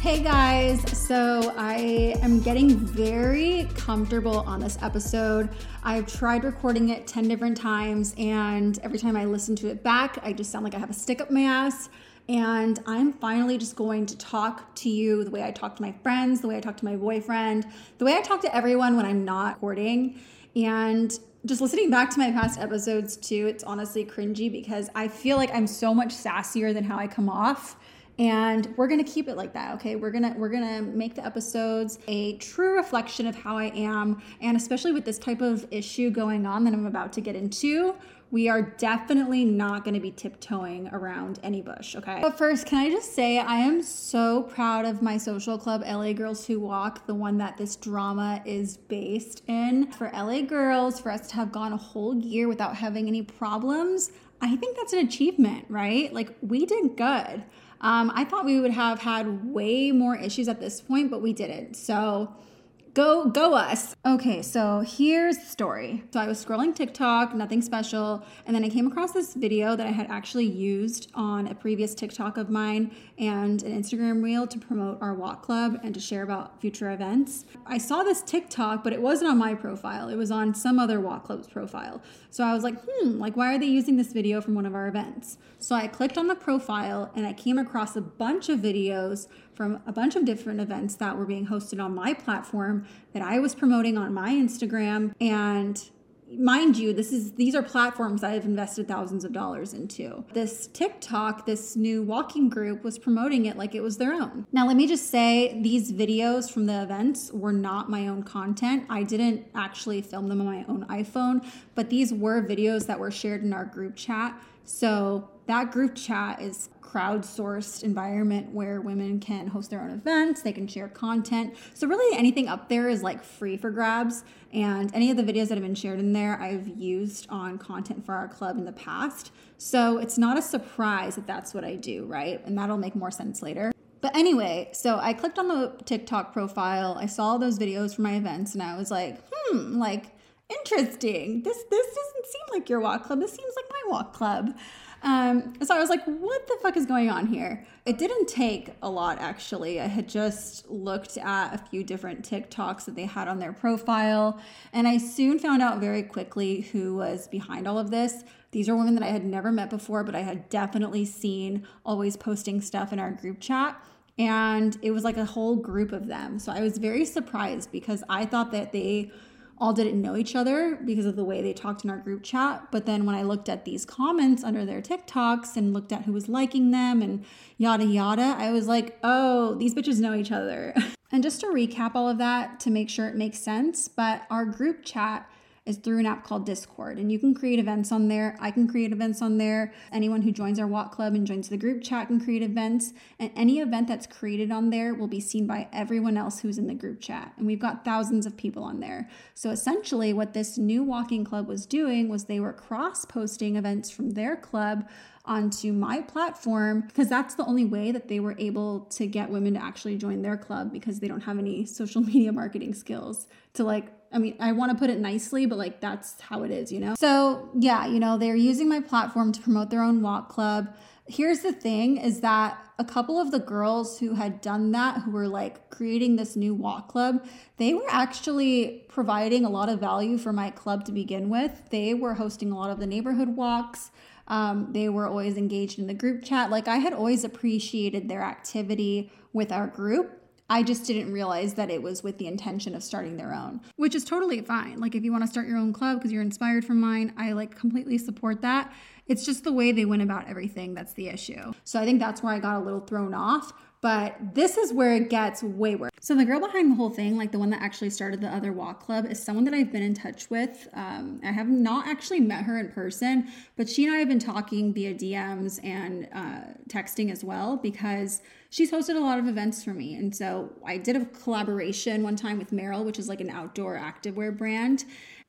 Hey guys, so I am getting very comfortable on this episode. I've tried recording it 10 different times, and every time I listen to it back, I just sound like I have a stick up my ass. And I'm finally just going to talk to you the way I talk to my friends, the way I talk to my boyfriend, the way I talk to everyone when I'm not recording. And just listening back to my past episodes too, it's honestly cringy because I feel like I'm so much sassier than how I come off. And we're to keep it like that okay? We're to we're to make the episodes a true reflection of how i am. And especially with this type of issue going on that i'm about to get into we are definitely not going to be tiptoeing around any bush, okay? But first, can I just say I am so proud of my social club, LA Girls Who Walk, the one that this drama is based in. For LA Girls, for us to have gone a whole year without having any problems, I think that's an achievement, right? Like, we did good. Um, I thought we would have had way more issues at this point, but we didn't. So Go, go us. Okay, so here's the story. So I was scrolling TikTok, nothing special, and then I came across this video that I had actually used on a previous TikTok of mine and an Instagram reel to promote our walk club and to share about future events. I saw this TikTok, but it wasn't on my profile. It was on some other walk club's profile. So I was like, hmm, like why are they using this video from one of our events? So I clicked on the profile and I came across a bunch of videos from a bunch of different events that were being hosted on my platform that I was promoting on my Instagram. And mind you this is these are platforms i've invested thousands of dollars into. This tiktok this new walking group was promoting it like it was their own. Now let me just say these videos from the events were not my own content. I didn't actually film them on my own iphone but these were videos that were shared in our group chat so that group chat is crowdsourced environment where women can host their own events, they can share content. So really anything up there is like free for grabs and any of the videos that have been shared in there I've used on content for our club in the past. So it's not a surprise that that's what I do, right? And that'll make more sense later. But anyway, so I clicked on the TikTok profile. I saw those videos for my events and I was like, "Hmm, like interesting. This this doesn't seem like your walk club. This seems like my walk club." Um, so I was like, what the fuck is going on here? It didn't take a lot, actually. I had just looked at a few different TikToks that they had on their profile, and I soon found out very quickly who was behind all of this. These are women that I had never met before, but I had definitely seen always posting stuff in our group chat. And it was like a whole group of them. So I was very surprised because I thought that they all didn't know each other because of the way they talked in our group chat. But then when I looked at these comments under their TikToks and looked at who was liking them and yada yada, I was like, oh, these bitches know each other. and just to recap all of that to make sure it makes sense, but our group chat is through an app called Discord. And you can create events on there. I can create events on there. Anyone who joins our walk club and joins the group chat can create events. And any event that's created on there will be seen by everyone else who's in the group chat. And we've got thousands of people on there. So essentially, what this new walking club was doing was they were cross posting events from their club onto my platform because that's the only way that they were able to get women to actually join their club because they don't have any social media marketing skills to like I mean, I want to put it nicely, but like that's how it is, you know? So, yeah, you know, they're using my platform to promote their own walk club. Here's the thing is that a couple of the girls who had done that, who were like creating this new walk club, they were actually providing a lot of value for my club to begin with. They were hosting a lot of the neighborhood walks. Um, they were always engaged in the group chat. Like I had always appreciated their activity with our group. I just didn't realize that it was with the intention of starting their own, which is totally fine. Like if you want to start your own club because you're inspired from mine, I like completely support that. It's just the way they went about everything that's the issue. So I think that's where I got a little thrown off. But this is where it gets way worse. So the girl behind the whole thing, like the one that actually started the other walk club, is someone that I've been in touch with. Um, I have not actually met her in person, but she and I have been talking via DMs and uh, texting as well because she's hosted a lot of events for me. And so I did a collaboration one time with Merrell, which is like an outdoor activewear brand.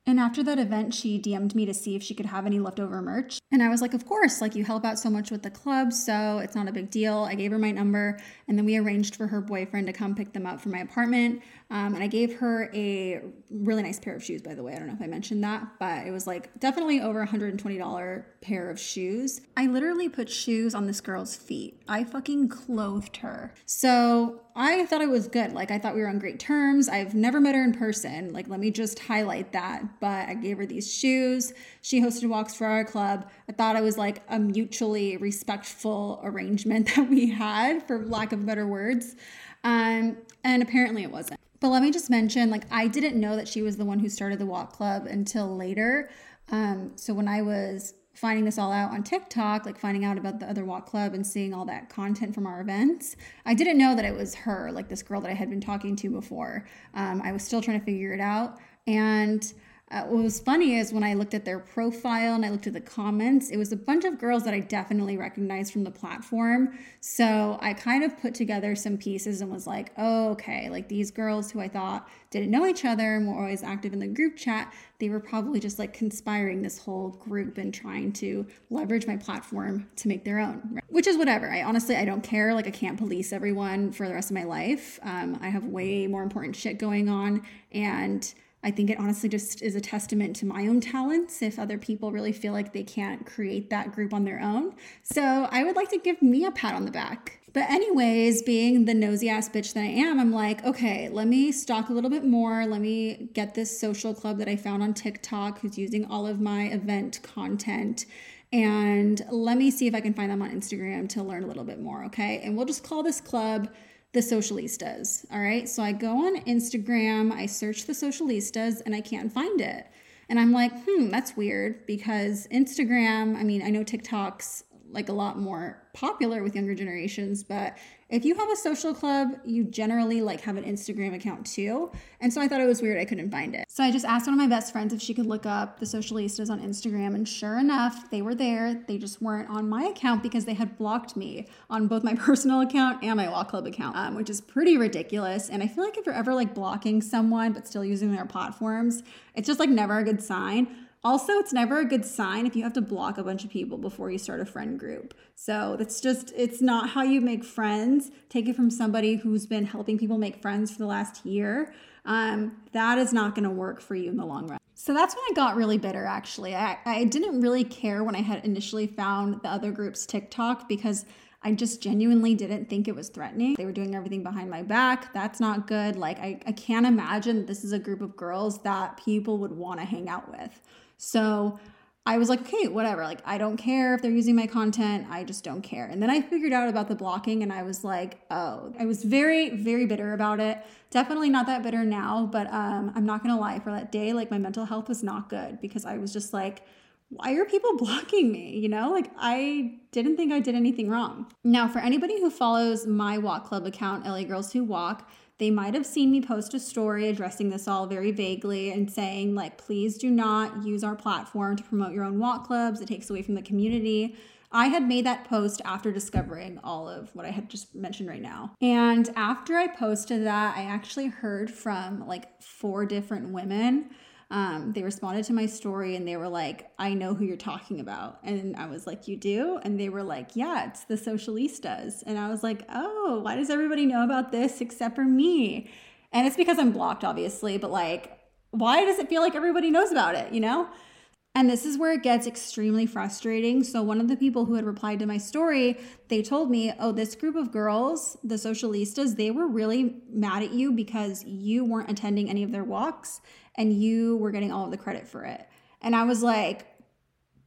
And after that event, she DM'd me to see if she could have any leftover merch. And I was like, Of course, like you help out so much with the club, so it's not a big deal. I gave her my number, and then we arranged for her boyfriend to come pick them up from my apartment. Um, and I gave her a really nice pair of shoes, by the way. I don't know if I mentioned that, but it was like definitely over $120 pair of shoes. I literally put shoes on this girl's feet. I fucking clothed her. So I thought it was good. Like, I thought we were on great terms. I've never met her in person. Like, let me just highlight that. But I gave her these shoes. She hosted walks for our club. I thought it was like a mutually respectful arrangement that we had, for lack of better words. Um, and apparently it wasn't. But let me just mention, like, I didn't know that she was the one who started the walk club until later. Um, so when I was finding this all out on TikTok, like finding out about the other walk club and seeing all that content from our events, I didn't know that it was her, like this girl that I had been talking to before. Um, I was still trying to figure it out. And uh, what was funny is when I looked at their profile and I looked at the comments, it was a bunch of girls that I definitely recognized from the platform. So I kind of put together some pieces and was like, oh, okay, like these girls who I thought didn't know each other and were always active in the group chat, they were probably just like conspiring this whole group and trying to leverage my platform to make their own, right? which is whatever. I honestly, I don't care. Like, I can't police everyone for the rest of my life. Um, I have way more important shit going on. And I think it honestly just is a testament to my own talents if other people really feel like they can't create that group on their own. So I would like to give me a pat on the back. But, anyways, being the nosy ass bitch that I am, I'm like, okay, let me stalk a little bit more. Let me get this social club that I found on TikTok who's using all of my event content. And let me see if I can find them on Instagram to learn a little bit more, okay? And we'll just call this club the socialistas. All right. So I go on Instagram, I search the socialistas, and I can't find it. And I'm like, hmm, that's weird because Instagram, I mean, I know TikTok's like a lot more popular with younger generations, but if you have a social club, you generally like have an Instagram account too. And so I thought it was weird I couldn't find it. So I just asked one of my best friends if she could look up the socialistas on Instagram and sure enough, they were there. They just weren't on my account because they had blocked me on both my personal account and my walk club account, um, which is pretty ridiculous. And I feel like if you're ever like blocking someone but still using their platforms, it's just like never a good sign. Also, it's never a good sign if you have to block a bunch of people before you start a friend group. So that's just, it's not how you make friends. Take it from somebody who's been helping people make friends for the last year. Um, that is not going to work for you in the long run. So that's when I got really bitter, actually. I, I didn't really care when I had initially found the other group's TikTok because I just genuinely didn't think it was threatening. They were doing everything behind my back. That's not good. Like, I, I can't imagine this is a group of girls that people would want to hang out with. So I was like, okay, whatever. Like, I don't care if they're using my content. I just don't care. And then I figured out about the blocking and I was like, oh, I was very, very bitter about it. Definitely not that bitter now, but um, I'm not going to lie. For that day, like, my mental health was not good because I was just like, why are people blocking me? You know, like I didn't think I did anything wrong. Now, for anybody who follows my walk club account, LA Girls Who Walk, they might have seen me post a story addressing this all very vaguely and saying, like, please do not use our platform to promote your own walk clubs. It takes away from the community. I had made that post after discovering all of what I had just mentioned right now. And after I posted that, I actually heard from like four different women um, they responded to my story and they were like, I know who you're talking about. And I was like, You do? And they were like, Yeah, it's the socialistas. And I was like, Oh, why does everybody know about this except for me? And it's because I'm blocked, obviously, but like, why does it feel like everybody knows about it, you know? And this is where it gets extremely frustrating. So, one of the people who had replied to my story, they told me, Oh, this group of girls, the socialistas, they were really mad at you because you weren't attending any of their walks and you were getting all of the credit for it. And I was like,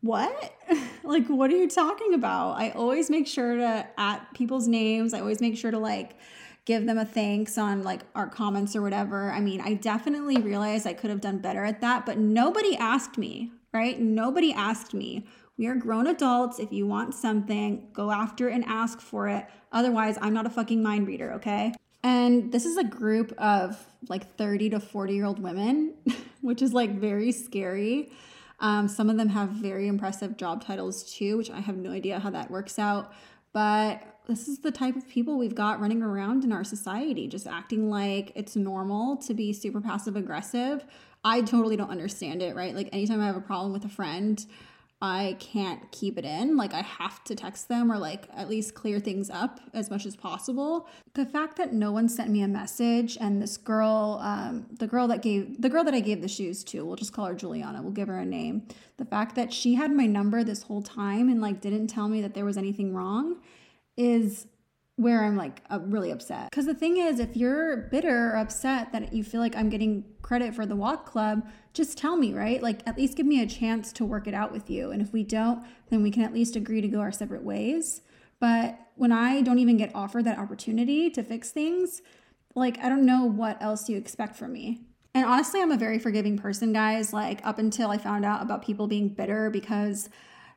what? like, what are you talking about? I always make sure to at people's names. I always make sure to like give them a thanks on like our comments or whatever. I mean, I definitely realized I could have done better at that, but nobody asked me, right? Nobody asked me. We are grown adults. If you want something, go after and ask for it. Otherwise, I'm not a fucking mind reader, okay? And this is a group of like 30 to 40 year old women, which is like very scary. Um, some of them have very impressive job titles too, which I have no idea how that works out. But this is the type of people we've got running around in our society, just acting like it's normal to be super passive aggressive. I totally don't understand it, right? Like, anytime I have a problem with a friend, I can't keep it in. Like I have to text them or like at least clear things up as much as possible. The fact that no one sent me a message and this girl, um, the girl that gave the girl that I gave the shoes to, we'll just call her Juliana. We'll give her a name. The fact that she had my number this whole time and like didn't tell me that there was anything wrong is where I'm like uh, really upset. Because the thing is, if you're bitter or upset that you feel like I'm getting credit for the walk club, just tell me, right? Like at least give me a chance to work it out with you. And if we don't, then we can at least agree to go our separate ways. But when I don't even get offered that opportunity to fix things, like I don't know what else you expect from me. And honestly, I'm a very forgiving person, guys. Like up until I found out about people being bitter because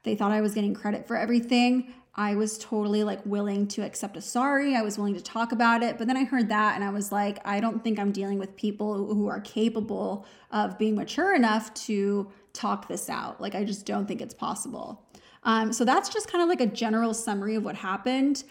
they thought I was getting credit for everything. I was totally like willing to accept a sorry. I was willing to talk about it. But then I heard that and I was like, I don't think I'm dealing with people who are capable of being mature enough to talk this out. Like, I just don't think it's possible. Um, so that's just kind of like a general summary of what happened.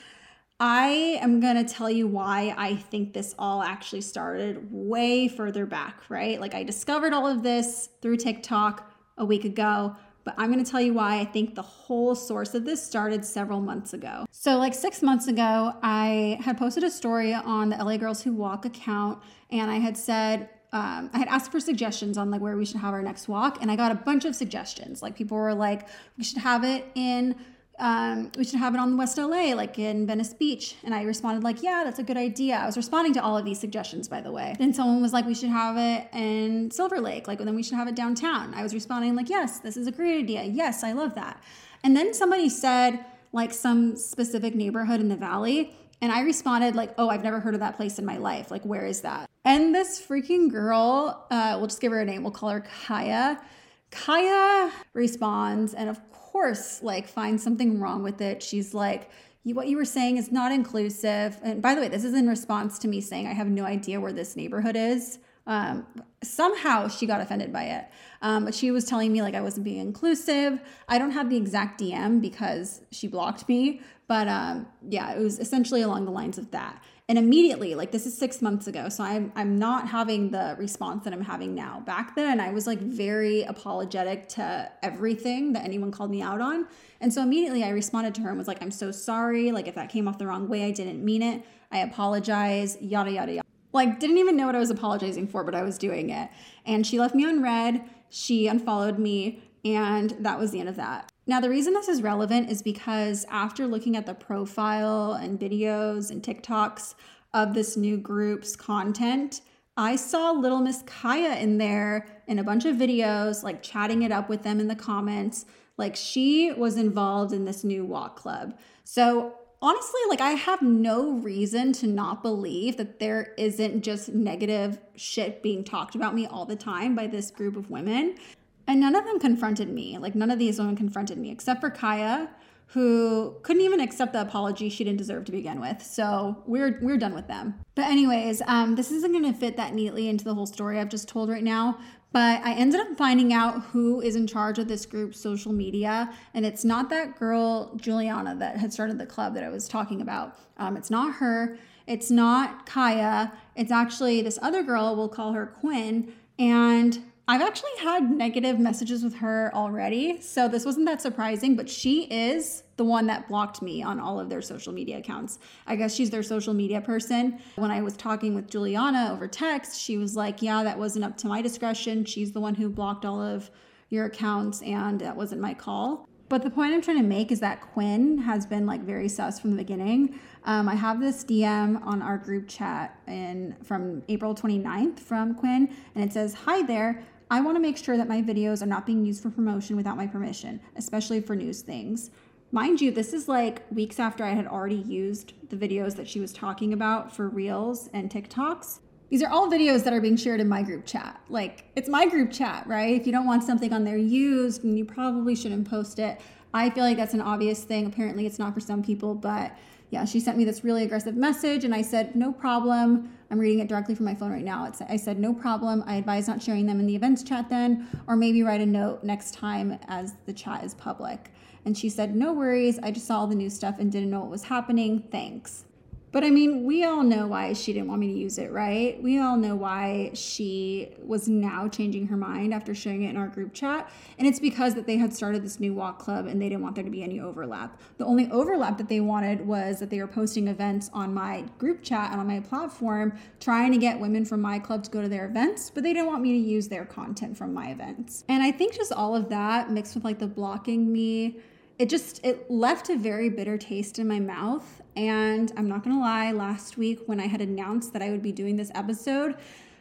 I am going to tell you why I think this all actually started way further back, right? Like, I discovered all of this through TikTok a week ago but I'm going to tell you why I think the whole source of this started several months ago. So, like six months ago, I had posted a story on the LA Girls Who Walk account, and I had said, um, I had asked for suggestions on like where we should have our next walk, and I got a bunch of suggestions. Like people were like, we should have it in um, we should have it on the West LA, like in Venice Beach. And I responded, like, yeah, that's a good idea. I was responding to all of these suggestions, by the way. Then someone was like, we should have it in Silver Lake, like, then we should have it downtown. I was responding, like, yes, this is a great idea. Yes, I love that. And then somebody said, like, some specific neighborhood in the valley. And I responded, like, oh, I've never heard of that place in my life. Like, where is that? And this freaking girl, uh, we'll just give her a name, we'll call her Kaya. Kaya responds, and of course, like find something wrong with it. She's like, what you were saying is not inclusive. And by the way, this is in response to me saying I have no idea where this neighborhood is. Um, somehow she got offended by it. Um, but she was telling me like I wasn't being inclusive. I don't have the exact DM because she blocked me, but um, yeah, it was essentially along the lines of that and immediately like this is six months ago so i'm i'm not having the response that i'm having now. Back then i was like very apologetic to everything that anyone called me out on. And so immediately i responded to her and was like i'm so sorry. Like if that came off the wrong way i didn't mean it. I apologize. Yada yada yada. Like didn't even know what i was apologizing for but i was doing it. And she left me on read she unfollowed me and that was the end of that now, the reason this is relevant is because after looking at the profile and videos and TikToks of this new group's content, I saw Little Miss Kaya in there in a bunch of videos, like chatting it up with them in the comments. Like she was involved in this new walk club. So honestly, like I have no reason to not believe that there isn't just negative shit being talked about me all the time by this group of women. And none of them confronted me. Like, none of these women confronted me, except for Kaya, who couldn't even accept the apology she didn't deserve to begin with. So we're we're done with them. But anyways, um, this isn't going to fit that neatly into the whole story I've just told right now. But I ended up finding out who is in charge of this group's social media, and it's not that girl Juliana that had started the club that I was talking about. Um, it's not her. It's not Kaya. It's actually this other girl. We'll call her Quinn. And I've actually had negative messages with her already, so this wasn't that surprising, but she is the one that blocked me on all of their social media accounts. I guess she's their social media person. When I was talking with Juliana over text, she was like, Yeah, that wasn't up to my discretion. She's the one who blocked all of your accounts, and that wasn't my call. But the point I'm trying to make is that Quinn has been like very sus from the beginning. Um, I have this DM on our group chat in from April 29th from Quinn, and it says, Hi there. I want to make sure that my videos are not being used for promotion without my permission, especially for news things. Mind you, this is like weeks after I had already used the videos that she was talking about for Reels and TikToks. These are all videos that are being shared in my group chat. Like, it's my group chat, right? If you don't want something on there used, and you probably shouldn't post it. I feel like that's an obvious thing. Apparently, it's not for some people, but yeah, she sent me this really aggressive message, and I said, no problem. I'm reading it directly from my phone right now. It's, I said, no problem. I advise not sharing them in the events chat then, or maybe write a note next time as the chat is public. And she said, no worries. I just saw all the new stuff and didn't know what was happening. Thanks. But I mean, we all know why she didn't want me to use it, right? We all know why she was now changing her mind after sharing it in our group chat. And it's because that they had started this new walk club and they didn't want there to be any overlap. The only overlap that they wanted was that they were posting events on my group chat and on my platform, trying to get women from my club to go to their events, but they didn't want me to use their content from my events. And I think just all of that mixed with like the blocking me it just it left a very bitter taste in my mouth. And i'm not gonna lie last week when i had announced that i would be doing this episode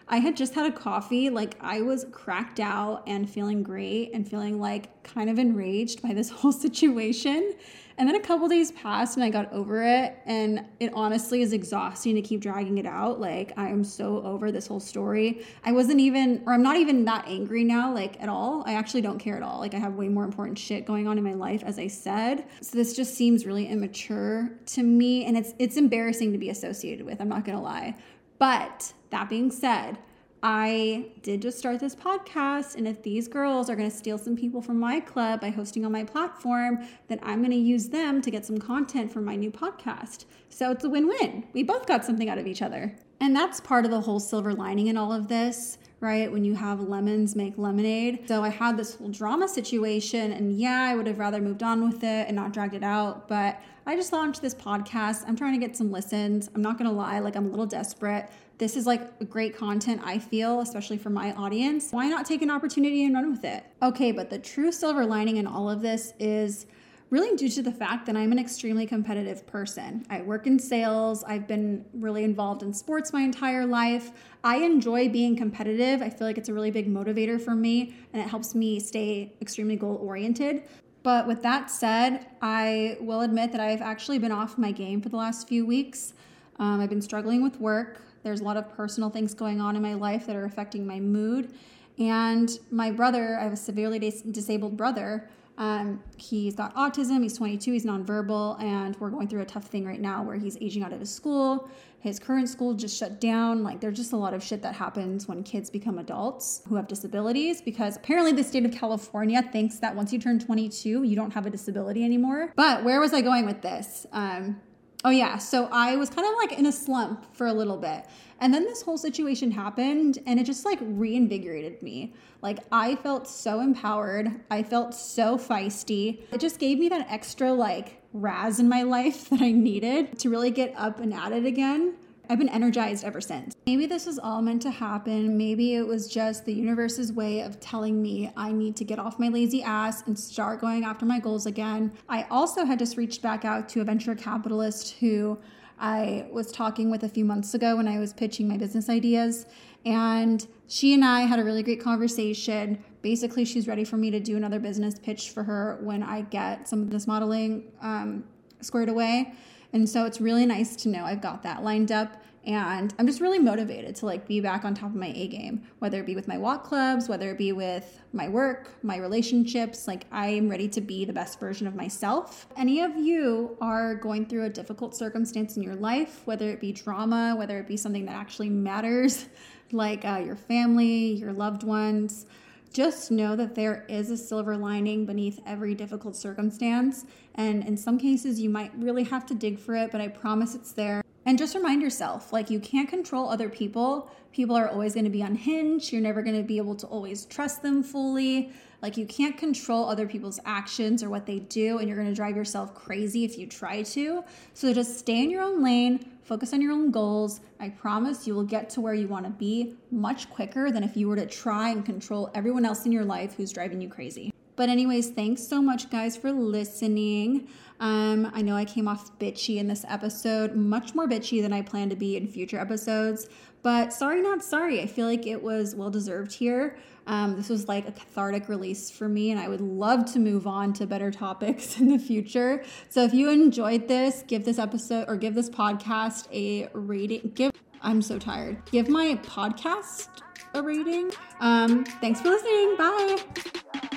i had just had a coffee like i was cracked out and feeling great and feeling like kind of enraged by this whole situation and then a couple days passed and I got over it. And it honestly is exhausting to keep dragging it out. Like, I am so over this whole story. I wasn't even, or I'm not even that angry now, like at all. I actually don't care at all. Like, I have way more important shit going on in my life, as I said. So this just seems really immature to me. And it's, it's embarrassing to be associated with. I'm not to lie. But that being said, I did just start this podcast, and if these girls are going to steal some people from my club by hosting on my platform, then I'm going to use them to get some content for my new podcast. So it's a win win. We both got something out of each other. And that's part of the whole silver lining in all of this, right? When you have lemons make lemonade. So I had this whole drama situation, and yeah, I would have rather moved on with it and not dragged it out, but I just launched this podcast. I'm trying to get some listens. I'm not going to lie, like, I'm a little desperate this is like great content, I feel, especially for my audience. Why not take an opportunity and run with it? Okay, but the true silver lining in all of this is really due to the fact that I'm an extremely competitive person. I work in sales, I've been really involved in sports my entire life. I enjoy being competitive. I feel like it's a really big motivator for me and it helps me stay extremely goal oriented. But with that said, I will admit that I've actually been off my game for the last few weeks. Um, I've been struggling with work. There's a lot of personal things going on in my life that are affecting my mood. And my brother, I have a severely dis- disabled brother. Um, he's got autism, he's 22, he's nonverbal, and we're going through a tough thing right now where he's aging out of his school. His current school just shut down. Like, there's just a lot of shit that happens when kids become adults who have disabilities because apparently the state of California thinks that once you turn 22, you don't have a disability anymore. But where was I going with this? Um, Oh, yeah. So I was kind of like in a slump for a little bit. And then this whole situation happened and it just like reinvigorated me. Like I felt so empowered. I felt so feisty. It just gave me that extra like razz in my life that I needed to really get up and at it again. I've been energized ever since. Maybe this was all meant to happen. Maybe it was just the universe's way of telling me I need to get off my lazy ass and start going after my goals again. I also had just reached back out to a venture capitalist who I was talking with a few months ago when I was pitching my business ideas. And she and I had a really great conversation. Basically, she's ready for me to do another business pitch for her when I get some of this modeling um, squared away. And so it's really nice to know I've got that lined up and I'm just really motivated to like be back on top of my A game, whether it be with my walk clubs, whether it be with my work, my relationships, like I am ready to be the best version of myself. Any of you are going through a difficult circumstance in your life, whether it be drama, whether it be something that actually matters, like uh, your family, your loved ones, just know that there is a silver lining beneath every difficult circumstance. And in some cases, you might really have to dig for it, but I promise it's there. And just remind yourself like, you can't control other people. People are always going to be unhinged. You're never going to be able to always trust them fully. Like, you can't control other people's actions or what they do, and you're going to drive yourself crazy if you try to. So just stay in your own lane, focus on your own goals. I promise you will get to where you want to be much quicker than if you were to try and control everyone else in your life who's driving you crazy. But, anyways, thanks so much, guys, for listening. Um, I know I came off bitchy in this episode, much more bitchy than I plan to be in future episodes. But sorry, not sorry. I feel like it was well deserved here. Um, this was like a cathartic release for me, and I would love to move on to better topics in the future. So if you enjoyed this, give this episode or give this podcast a rating. Give I'm so tired. Give my podcast a rating. Um, thanks for listening. Bye.